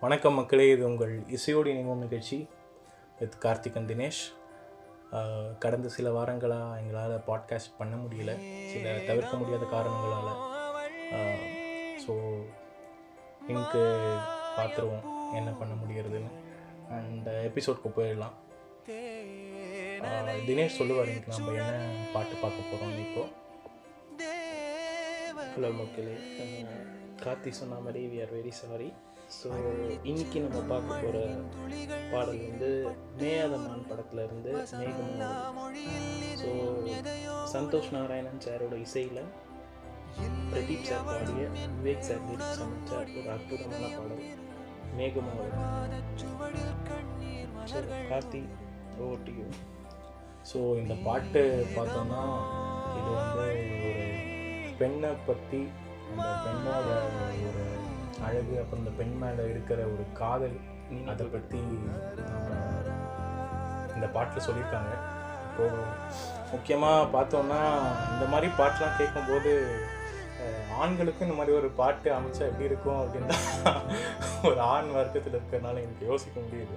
வணக்கம் மக்களே இது உங்கள் இசையோடு இணைவோம் நிகழ்ச்சி வித் கார்த்திகன் தினேஷ். கடந்த சில வாரங்களாக எங்களால் பாட்காஸ்ட் பண்ண முடியல. சில தவிர்க்க முடியாத காரணங்களால். ஸோ இங்கு பார்த்துருவோம் என்ன பண்ண முடியறதுன்னு. அண்ட் எபிசோட்க்கு போயிடலாம். தினேஷ் சொல்லுவார் இன்னைக்கு நம்ம என்ன பாட்டு பார்க்க போகிறோம் இப்போது ஹலோ மக்களே. கார்த்தி சொன்ன மாதிரி we are very sorry so இன்னைக்கு நம்ம பார்க்க போகிற பாடல் வந்து மேயாதமான் படத்துல இருந்து மேகம் ஸோ சந்தோஷ் நாராயணன் சாரோட இசையில் பிரதீப் சார் பாடிய விவேக் சார் லிரிக்ஸ் அமைச்ச ஒரு அற்புதமான பாடல். மேகமோகன் Karthi over to you so இந்த பாட்டு பார்த்தோம்னா இது வந்து ஒரு பெண்ணை பற்றி அந்த பெண்ணோட ஒரு அழகு அப்புறம் இந்த பெண் மேலே இருக்கிற ஒரு காதல் அதை பற்றி இந்த பாட்டில் சொல்லியிருக்காங்க. இப்போது முக்கியமாக பார்த்தோம்னா இந்த மாதிரி பாட்டெலாம் கேட்கும்போது ஆண்களுக்கும் இந்த மாதிரி ஒரு பாட்டு அமைச்சா எப்படி இருக்கும் அப்படின்னா ஒரு ஆண் வர்க்கத்தில் இருக்கிறனால எனக்கு யோசிக்க முடியுது.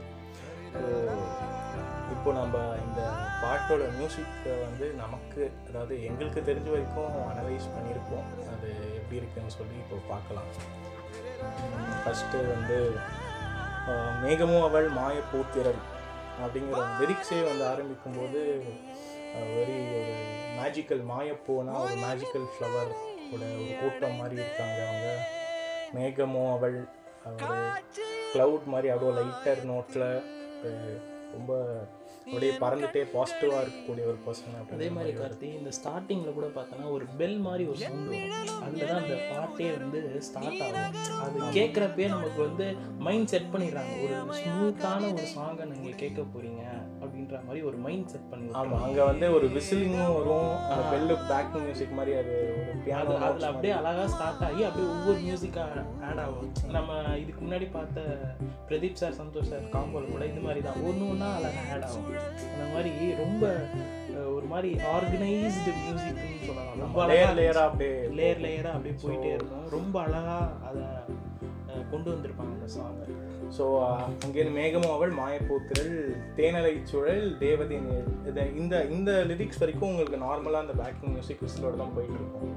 இப்போ நம்ம இந்த பாட்டோட மியூசிக்கை வந்து நமக்கு அதாவது எங்களுக்கு தெரிஞ்ச வரைக்கும் அனலைஸ் பண்ணியிருக்கோம் அது எப்படி இருக்குன்னு சொல்லி இப்போ பார்க்கலாம். ஃபஸ்ட்டு வந்து மேகமோ மேகமும் அவள் மாய பூத்திரள் அப்படிங்கிற லிரிக்ஸே வந்து ஆரம்பிக்கும்போது வெரி ஒரு மேஜிக்கல் மாயப்பூனா ஒரு மேஜிக்கல் ஃப்ளவர் ஒரு ஒரு கூட்டம் மாதிரி இருக்காங்க அவங்க. மேகமோ அவள் க்ளவுட் மாதிரி அவ்வளோ லைட்டர் நோட்டில் ரொம்ப அப்படியே பறந்துட்டே பாசிட்டிவாக இருக்கக்கூடிய ஒரு பர்சன் அதே மாதிரி கார்த்தி இந்த ஸ்டார்டிங்கில் கூட பார்த்தோன்னா ஒரு பெல் மாதிரி ஒரு சவுண்ட் வரும். அதில் தான் அந்த பாட்டே வந்து ஸ்டார்ட் ஆகும். அது கேட்குறப்பே நமக்கு வந்து மைண்ட் செட் பண்ணிடுறாங்க. ஒரு ஸ்மூத்தான ஒரு சாங்கை நீங்கள் கேட்க போறீங்க. அப்படின்ற மாதிரி ஒரு மைண்ட் செட் பண்ணி ஆமாம் அங்கே வந்து ஒரு விசிலிங்கும் வரும் அந்த பெல்லு பேக்கிங் மியூசிக் மாதிரி அது ஒரு பியானோ அது அதில் அப்படியே அழகாக ஸ்டார்ட் ஆகி அப்படியே ஒவ்வொரு மியூசிக்காக ஆட் ஆகும். நம்ம இதுக்கு முன்னாடி பார்த்த பிரதீப் சார் சந்தோஷ் சார் காம்போல கூட இது மாதிரி தான். ஒன்று ஒன்றா அழகாக ஆட் ஆகும். அந்த மாதிரி ரொம்ப ஒரு மாதிரி ஆர்கனைஸ்டு மியூசிக்னு சொல்லலாம். ரொம்ப லேயர் லேயராக அப்படியே லேயர் லேயராக அப்படியே போயிட்டே இருக்கும். ரொம்ப அழகாக அதை கொண்டு வந்திருப்பாங்க அந்த சாங்கை ஸோ அங்கேருந்து மேகமும் அவள் மாயப்பூத்திரல் தேனலை சுழல் தேவதை இதை இந்த இந்த லிரிக்ஸ் வரைக்கும் உங்களுக்கு நார்மலாக அந்த பேக்கிங் மியூசிக் விசிலோட தான் போயிட்டுருக்கோம்.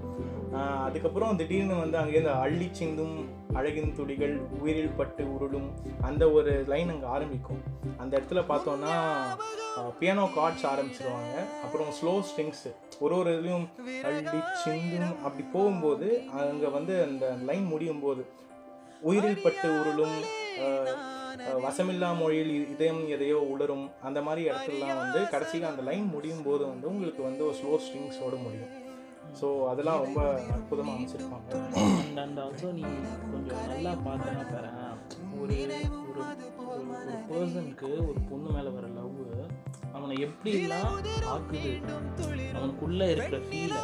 அதுக்கப்புறம் திடீர்னு வந்து அங்கேருந்து அள்ளி சிந்தும் அழகின் துடிகள் உயிரில் பட்டு உருளும் அந்த ஒரு லைன் அங்கே ஆரம்பிக்கும். அந்த இடத்துல பார்த்தோன்னா பியானோ கார்ட்ஸ் ஆரம்பிச்சிருவாங்க. அப்புறம் ஸ்லோ ஸ்ட்ரிங்ஸ் ஒரு ஒரு இதுலையும் அள்ளி சிந்தும் அப்படி போகும்போது அங்கே வந்து அந்த லைன் முடியும் போது உயிரில் பட்டு உருளும் வசமில்லா மொழியில் இதயம் எதையோ உளரும் அந்த மாதிரி இடத்துலலாம் வந்து கடைசியில் அந்த லைன் முடியும் போது வந்து உங்களுக்கு வந்து ஒரு ஸ்லோ ஸ்ட்ரிங்ஸோட முடியும். ஸோ அதெல்லாம் ரொம்ப அற்புதமாக அமைச்சிருப்பாங்க அண்ட் அண்ட் ஆல்சோ நீ கொஞ்சம் நல்லா பார்த்தனா பாரு ஒரு ஒரு ஒரு பர்சனுக்கு ஒரு பொண்ணு மேலே வர லவ் அவனை எப்படிலாம் ஆக்குது அவனுக்குள்ளே இருக்கிற ஃபீலை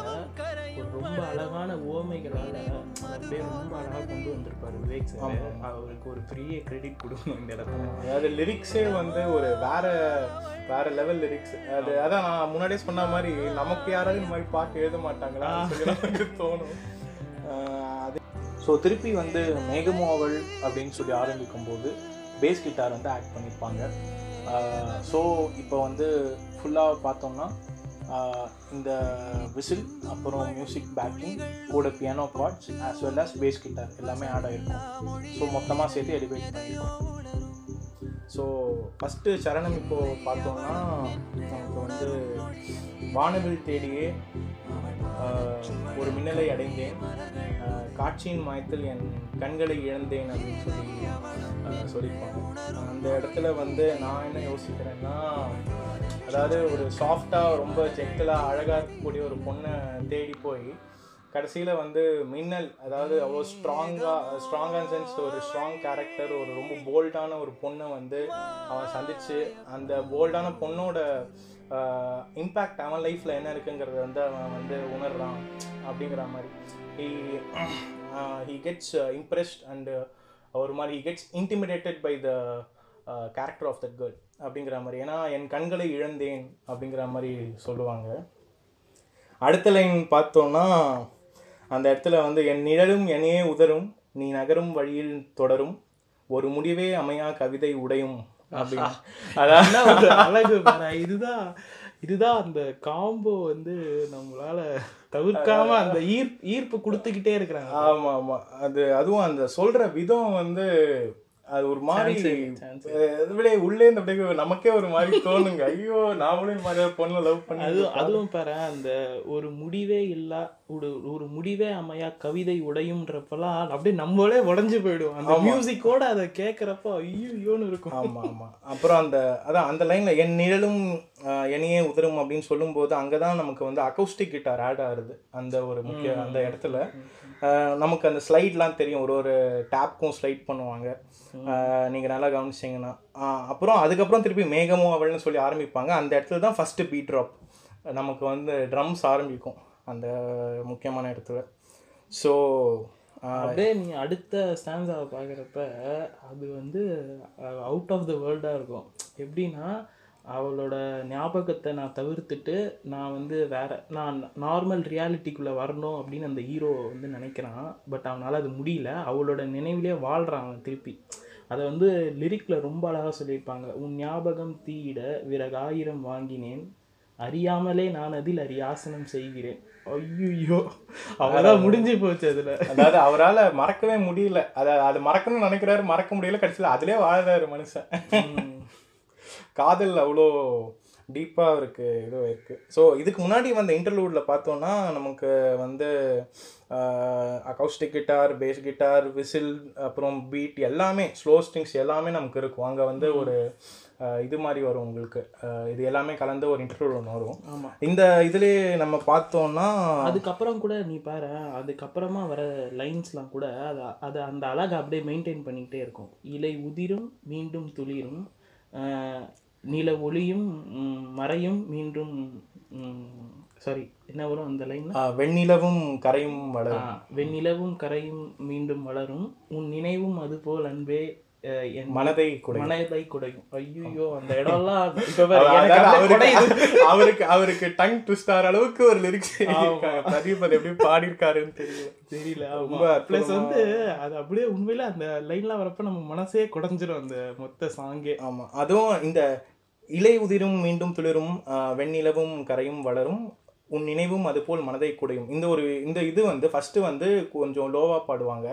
ஒரு ரொம்ப அழகான ஓமைகளால் அப்படியே ரொம்ப அழகாக கொண்டு வந்திருப்பாரு விவேக் சார் அவருக்கு ஒரு பெரிய கிரெடிட் கொடுக்கணும் இந்த இடத்துல. அதாவது லிரிக்ஸே வந்து ஒரு வேற வேற லெவல் லிரிக்ஸ் அது அதான் நான் முன்னாடியே சொன்ன மாதிரி நமக்கு யாராவது இந்த மாதிரி பாட்டு எழுத மாட்டாங்களா? தோணும். அது ஸோ திருப்பி வந்து மேகமோவல் அப்படின்னு சொல்லி ஆரம்பிக்கும் போது பேஸ் கிட்டார் வந்து ஆட் பண்ணியிருப்பாங்க. ஸோ இப்போ வந்து ஃபுல்லாக பார்த்தோம்னா இந்த விசில் அப்புறம் மியூசிக் பேக்கிங் கூட piano chords as well as bass guitar எல்லாமே ஆட் ஆகிருக்கும் ஸோ மொத்தமாக சேர்த்து எலிவேட் பண்ணியிருக்கோம். ஸோ ஃபஸ்ட்டு சரணம் இப்போது பார்த்தோம்னா நமக்கு வந்து வானவில் தேடியே ஒரு மின்னலை அடைந்தேன். காட்சியின் மாயத்தில் என் கண்களை இழந்தேன் அப்படின்னு சொல்லி சொல்லியிருப்பாங்க. அந்த இடத்துல வந்து நான் என்ன யோசிக்கிறேன்னா அதாவது ஒரு சாஃப்டாக ரொம்ப ஜென்டலாக அழகாக இருக்கக்கூடிய ஒரு பொண்ணை தேடி போய் கடைசியில் வந்து மின்னல் அதாவது அவ்வளோ ஸ்ட்ராங்காக ஸ்ட்ராங்கான சென்ஸ் ஒரு ஸ்ட்ராங் கேரக்டர் ஒரு ரொம்ப போல்டான ஒரு பொண்ணை வந்து அவன் சந்தித்து அந்த போல்டான பொண்ணோட இம்பேக்ட் அவன் லைஃப்பில் என்ன இருக்குங்கிறத வந்து அவன் வந்து உணர்றான் அப்படிங்கிற மாதிரி. He he gets impressed and ஒரு மாதிரி he gets intimidated by the character of that girl அப்படிங்கிற மாதிரி. ஏன்னா என் கண்களை இழந்தேன் அப்படிங்கிற மாதிரி சொல்லுவாங்க. அடுத்த லைன் பார்த்தோன்னா அந்த இடத்துல வந்து என் நிழலும் என்னையே உதரும் நீ நகரும் வழியில் தொடரும் ஒரு முடிவே அமையா கவிதை உடையும் அப்படின்னு அதான். ஒரு அழகு இதுதான் இதுதான் அந்த காம்போ வந்து நம்மளால தவிர்க்காம அந்த ஈர்ப்பு ஈர்ப்பு கொடுத்துக்கிட்டே இருக்கிறாங்க. ஆமா ஆமா. அது அதுவும் அந்த சொல்ற விதம் வந்து அது ஒரு மாதிரி விட உள்ளே இந்த அப்படியே நமக்கே ஒரு மாதிரி தோணுங்க. ஐயோ நாமளும் இந்த மாதிரி பொண்ணு லவ் பண்ணி அது அதுவும் பாரு அந்த ஒரு முடிவே இல்லா ஒரு ஒரு முடிவே அமையா கவிதை உடையும்ன்றப்பெல்லாம் அப்படியே நம்மளே உடைஞ்சு போயிடும் அந்த மியூசிக்கோட அதை கேட்கறப்ப ஐயோன்னு இருக்கும். ஆமா ஆமா. அப்புறம் அந்த அதான் அந்த லைன்ல என் நிழலும் என்னையே உதரும் அப்படின்னு சொல்லும்போது அங்கதான் நமக்கு வந்து அக்கௌஸ்டிக் கிட்டார் ஆட் ஆகுது. அந்த ஒரு முக்கிய அந்த இடத்துல. நமக்கு அந்த ஸ்லைட்லாம் தெரியும். ஒரு ஒரு டேப்க்கும் ஸ்லைட் பண்ணுவாங்க. அஹ், நீங்க நல்லா கவனிச்சிங்கன்னா. அப்புறம் அதுக்கப்புறம் திருப்பி மேகமோ அவள்னு சொல்லி ஆரம்பிப்பாங்க. அந்த இடத்துல தான் ஃபர்ஸ்ட் பீட் ட்ராப் நமக்கு வந்து ட்ரம்ஸ் ஆரம்பிக்கும். அந்த முக்கியமான இடத்துல. ஸோ அப்படியே நீ அடுத்த ஸ்டான்ஸாவை பார்க்குறப்ப அது வந்து அவுட் ஆஃப் த வேர்ல்டாக இருக்கும். எப்படின்னா அவளோட ஞாபகத்தை நான் தவிர்த்துட்டு நான் வந்து வேற நான் நார்மல் ரியாலிட்டிக்குள்ளே வரணும் அப்படின்னு அந்த ஹீரோ வந்து நினைக்கிறான். பட் அவனால் அது முடியல. அவளோட நினைவிலே வாழ்கிறான் அவன் திருப்பி. அதை வந்து லிரிக்கில் ரொம்ப அழகாக சொல்லியிருப்பாங்க. உன் ஞாபகம் தீயிட விறகு ஆயிரம் வாங்கினேன். அறியாமலே நான் அதில் அரியாசனம் செய்கிறேன். ஐயோ அவதான் முடிஞ்சு போச்சு அதுல. அதாவது அவரால மறக்கவே முடியல. அதை அது மறக்கணும்னு நினைக்கிறாரு மறக்க முடியல கடைசியில் அதிலே வாழ்றாரு மனுஷன். காதல் அவ்வளோ டீப்பாக இருக்கு இது இருக்கு. ஸோ இதுக்கு முன்னாடி வந்த இன்டர்லூடில் பார்த்தோம்னா நமக்கு வந்து acoustic guitar bass guitar whistle அப்புறம் பீட் எல்லாமே ஸ்லோ ஸ்ட்ரிங்ஸ் எல்லாமே நமக்கு இருக்கும். அங்கே வந்து ஒரு இது மாதிரி வரும் உங்களுக்கு. இது எல்லாமே கலந்து ஒரு இன்டர்லூட் ஒன்று வரும். ஆமா. இந்த இதுலேயே நம்ம பார்த்தோம்னா அதுக்கப்புறம் கூட நீ பாரு அதுக்கப்புறமா வர லைன்ஸ்லாம் கூட அது அது அந்த அழகை அப்படியே மெயின்டைன் பண்ணிக்கிட்டே இருக்கும். இலை உதிரும் மீண்டும் துளிரும். நில ஒளியும் மறையும் மீண்டும் சாரி என்ன வரும் அந்த லைன் வெண்ணிலவும் கரையும் வளரும். வெண்ணிலவும் கரையும் மீண்டும் வளரும். உன் நினைவும் அதுபோல் அன்பே மனதை குடை மனதை குடையும். ஐயோ அந்த இடம்லாம் அவருக்கு. அவருக்கு டங் ட்விஸ்டார் அளவுக்கு ஒரு லிரிக்ஸ் அது எப்படி பாடியிருக்காருன்னு தெரியல. தெரியல ரொம்ப ப்ளஸ் வந்து அது அப்படியே உண்மையில அந்த லைன்லாம் வரப்ப நம்ம மனசே குடைஞ்சிரும் அந்த மொத்த சாங்கே ஆமா. அதுவும் இந்த இலை உதிரும் மீண்டும் துளிரும் வெண்ணிலவும் கரையும் வளரும் உன் நினைவும் அதுபோல் மனதை குடையும். இந்த ஒரு இந்த இது வந்து ஃபர்ஸ்ட் வந்து கொஞ்சம் லோவா பாடுவாங்க.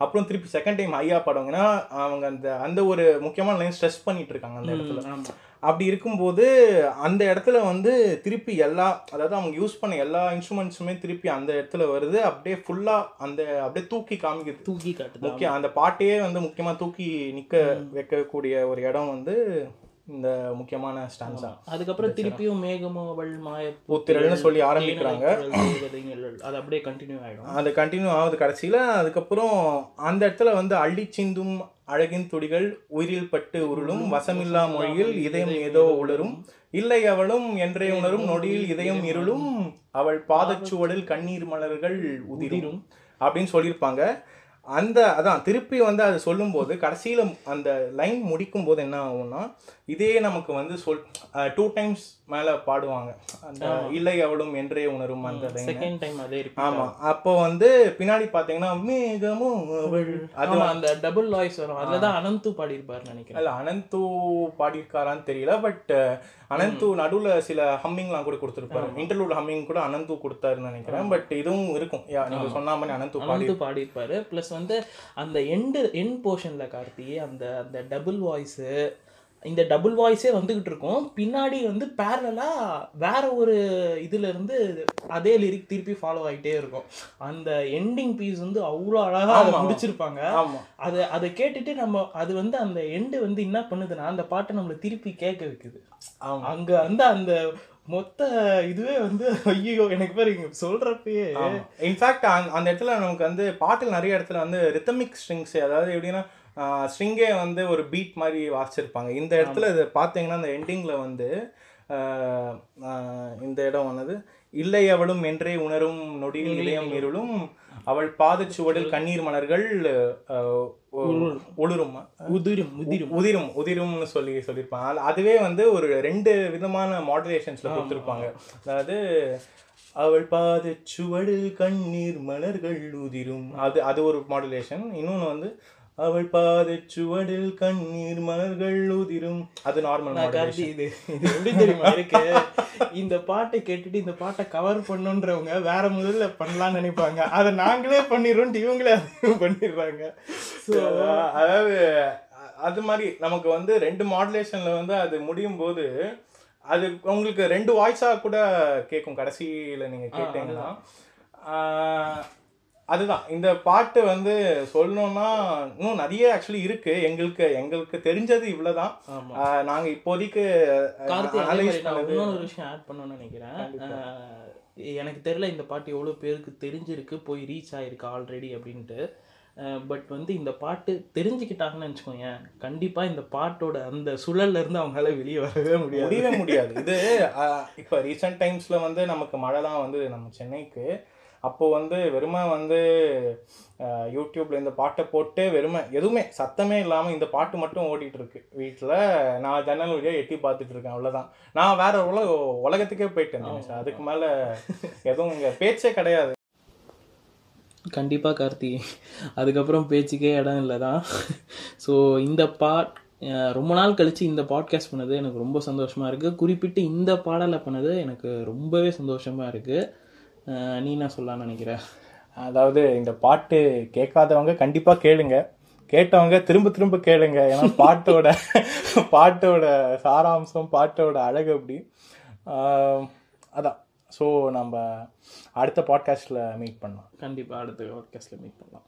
அப்புறம் திருப்பி செகண்ட் டைம் ஹையா பாடுவாங்கன்னா அவங்க அந்த அந்த ஒரு முக்கியமான லைன் ஸ்ட்ரெஸ் பண்ணிட்டு இருக்காங்க அந்த இடத்துல. அப்படி இருக்கும்போது அந்த இடத்துல வந்து திருப்பி எல்லா அதாவது அவங்க யூஸ் பண்ண எல்லா இன்ஸ்ட்ருமெண்ட்ஸுமே திருப்பி அந்த இடத்துல வருது. அப்படியே ஃபுல்லாக அந்த அப்படியே தூக்கி காமிக்குது. தூக்கி காட்டுது முக்கியம் அந்த பாட்டையே வந்து முக்கியமாக தூக்கி நிற்க வைக்கக்கூடிய ஒரு இடம் வந்து இந்த முக்கியமான ஸ்டான்ஸா அதுக்கப்புறம் திருப்பியும் மேகமோ அவள் மாய பூத்திரள்னு சொல்லி ஆரம்பிக்கிறாங்க. அது அப்படியே கண்டினியூ ஆயிடும். அது கண்டினியூ ஆகுது கடைசியில். அதுக்கப்புறம் அந்த இடத்துல வந்து அள்ளி சிந்தும் அழகின் துடிகள் உயிரில் பட்டு உருளும் வசமில்லா மொழியில் இதயம் ஏதோ உளரும் இல்லை அவளும் என்றே உணரும் நொடியில் இதயம் இருளும் அவள் பாதச்சுவடில் கண்ணீர் மலர்கள் உதிரும். அப்படின்னு சொல்லியிருப்பாங்க. அந்த அதான் திருப்பி வந்து அது சொல்லும்போது கடைசியில் அந்த லைன் முடிக்கும் போது என்ன ஆகும்னா இதே நமக்கு வந்து சொல் டூ டைம்ஸ் மேலே பாடுவாங்க. அந்த இல்லை அவளும் என்றே உணரும் அந்த செகண்ட் டைம் அதே இருக்கு ஆமா. அப்போ வந்து பின்னாடி பாத்தீங்கன்னா மேகமும் அது அந்த டபுள் வாய்ஸ் வரும். அதுல தான் அனந்து பாடியிருப்பாருன்னு நினைக்கிறேன். அல்ல அனந்து பாடியிருக்காரான்னு தெரியல பட் அனந்து நடுவுல சில ஹம்மிங்லாம் கூட கொடுத்துருப்பாரு. இன்டர்லூட் ஹம்மிங் கூட அனந்து கொடுத்தாருன்னு நினைக்கிறேன் பட் இதுவும் இருக்கும். யா, நீங்க சொன்ன மாதிரி அனந்து பாடி பாடியிருப்பாரு. ப்ளஸ் வந்து அந்த எண்டு எண்ட் போர்ஷன்ல கார்த்தி அந்த அந்த டபுள் வாய்ஸ் இந்த டபுள் வாய்ஸே வந்துகிட்டு இருக்கும். பின்னாடி வந்து பேரலா வேற ஒரு இதுல இருந்து அதே லிரிக் திருப்பி ஃபாலோ ஆகிட்டே இருக்கும். அந்த எண்டிங் பீஸ் வந்து அவ்வளோ அழகா அதை முடிச்சிருப்பாங்க. அதை அதை கேட்டுட்டு நம்ம அது வந்து அந்த எண்டு வந்து என்ன பண்ணுதுன்னா அந்த பாட்டை நம்மளை திருப்பி கேட்க வைக்குது. அங்க வந்து அந்த மொத்த இதுவே வந்து ஐயோ எனக்கு பேர் இங்க சொல்றப்பயே. இன்ஃபேக்ட் அந்த இடத்துல நமக்கு வந்து பாட்டில் நிறைய இடத்துல வந்து ரித்தமிக் ஸ்ட்ரிங்ஸ் அதாவது எப்படின்னா ஸ்ட்ரிங்கே வந்து ஒரு பீட் மாதிரி வாசிச்சிருப்பாங்க. இந்த இடத்துல இது பார்த்தீங்கன்னா அந்த எண்டிங்கில் வந்து இந்த இடம் வந்தது இல்லை அவளும் என்றே உணரும் நொடியில் இதயம் இருளும். அவள் பாதச்சுவடில் கண்ணீர் மலர்கள் ஒளிரும் உதிரும் உதிரும். உதிரும் உதிரும்னு சொல்லி சொல்லியிருப்பாங்க. அது- அதுவே வந்து ஒரு ரெண்டு விதமான மாடுலேஷன்ஸ்ல கொடுத்துருப்பாங்க. அதாவது அவள் பாத சுவடில் கண்ணீர் மலர்கள் உதிரும். அது அது ஒரு மாடுலேஷன் இன்னொன்று வந்து அவள் பாதச் சுவடில் கண்ணீர் மலர்கள் உதிரும். அது நார்மல் கார்த்தி இது இது எப்படி தெரியுமா? இருக்கு. இந்த பாட்டை கேட்டுட்டு இந்த பாட்டை கவர் பண்ணுன்றவங்க வேற முதல்ல பண்ணலாம்னு நினைப்பாங்க. அதை நாங்களே பண்ணிடுறோம் இவங்களே பண்ணிடுறாங்க. ஸோ அதாவது அது மாதிரி நமக்கு வந்து ரெண்டு மாடுலேஷன்ல வந்து அது முடியும் போது அது உங்களுக்கு ரெண்டு வாய்ஸா கூட கேட்கும். கடைசியில நீங்க கேட்டீங்கன்னா. அதுதான். இந்த பாட்டு வந்து சொல்லணும்னா இன்னும் நிறைய ஆக்சுவலி இருக்கு. எங்களுக்கு எங்களுக்கு தெரிஞ்சது இவ்வளவுதான். நாங்க இப்போதைக்கு இன்னொரு விஷயம் ஆட் பண்ணணும்னு நினைக்கிறேன். எனக்கு தெரியல இந்த பாட்டு எவ்வளோ பேருக்கு தெரிஞ்சிருக்கு போய் ரீச் ஆயிருக்கு ஆல்ரெடி அப்படின்ட்டு. பட் வந்து இந்த பாட்டு தெரிஞ்சுக்கிட்டாங்கன்னு வச்சுக்கோங்க கண்டிப்பா இந்த பாட்டோட அந்த சுழல்ல இருந்து அவங்களால வெளியே வரவே முடியாது. முடியவே முடியாது. இது இப்போ ரீசெண்ட் டைம்ஸில் வந்து நமக்கு மழைலாம் வந்து நம்ம சென்னைக்கு அப்போ வந்து வெறுமை வந்து ஆஹ், யூடியூப்ல இந்த பாட்டை போட்டு வெறுமை எதுவுமே சத்தமே இல்லாமல் இந்த பாட்டு மட்டும் ஓடிட்டு இருக்கு வீட்டில் நான் ஜன்னல் வழியாக எட்டி பார்த்துட்டு இருக்கேன் அவ்வளோதான் நான் வேற உலக உலகத்துக்கே போயிட்டேன். அதுக்கு மேலே எதுவும் இங்கே பேச்சே கிடையாது. கண்டிப்பாக கார்த்தி. அதுக்கப்புறம் பேச்சுக்கே இடம் இல்லை தான் ஸோ இந்த பாட் ரொம்ப நாள் கழிச்சு இந்த பாட்காஸ்ட் பண்ணது எனக்கு ரொம்ப சந்தோஷமாக இருக்குது குறிப்பிட்டு இந்த பாடலை பண்ணது எனக்கு ரொம்பவே சந்தோஷமாக இருக்குது நீ என்ன சொல்லலாம்னு நினைக்கிற? அதாவது இந்த பாட்டு கேட்காதவங்க கண்டிப்பா கேளுங்க. கேட்டவங்க திரும்ப திரும்ப கேளுங்க. ஏன்னா பாட்டோட பாட்டோட சாராம்சம் பாட்டோட அழகு அப்படி. அதான். ஸோ நம்ம அடுத்த பாட்காஸ்டில் மீட் பண்ணலாம். கண்டிப்பாக அடுத்த பாட்காஸ்ட்டில் மீட் பண்ணலாம்.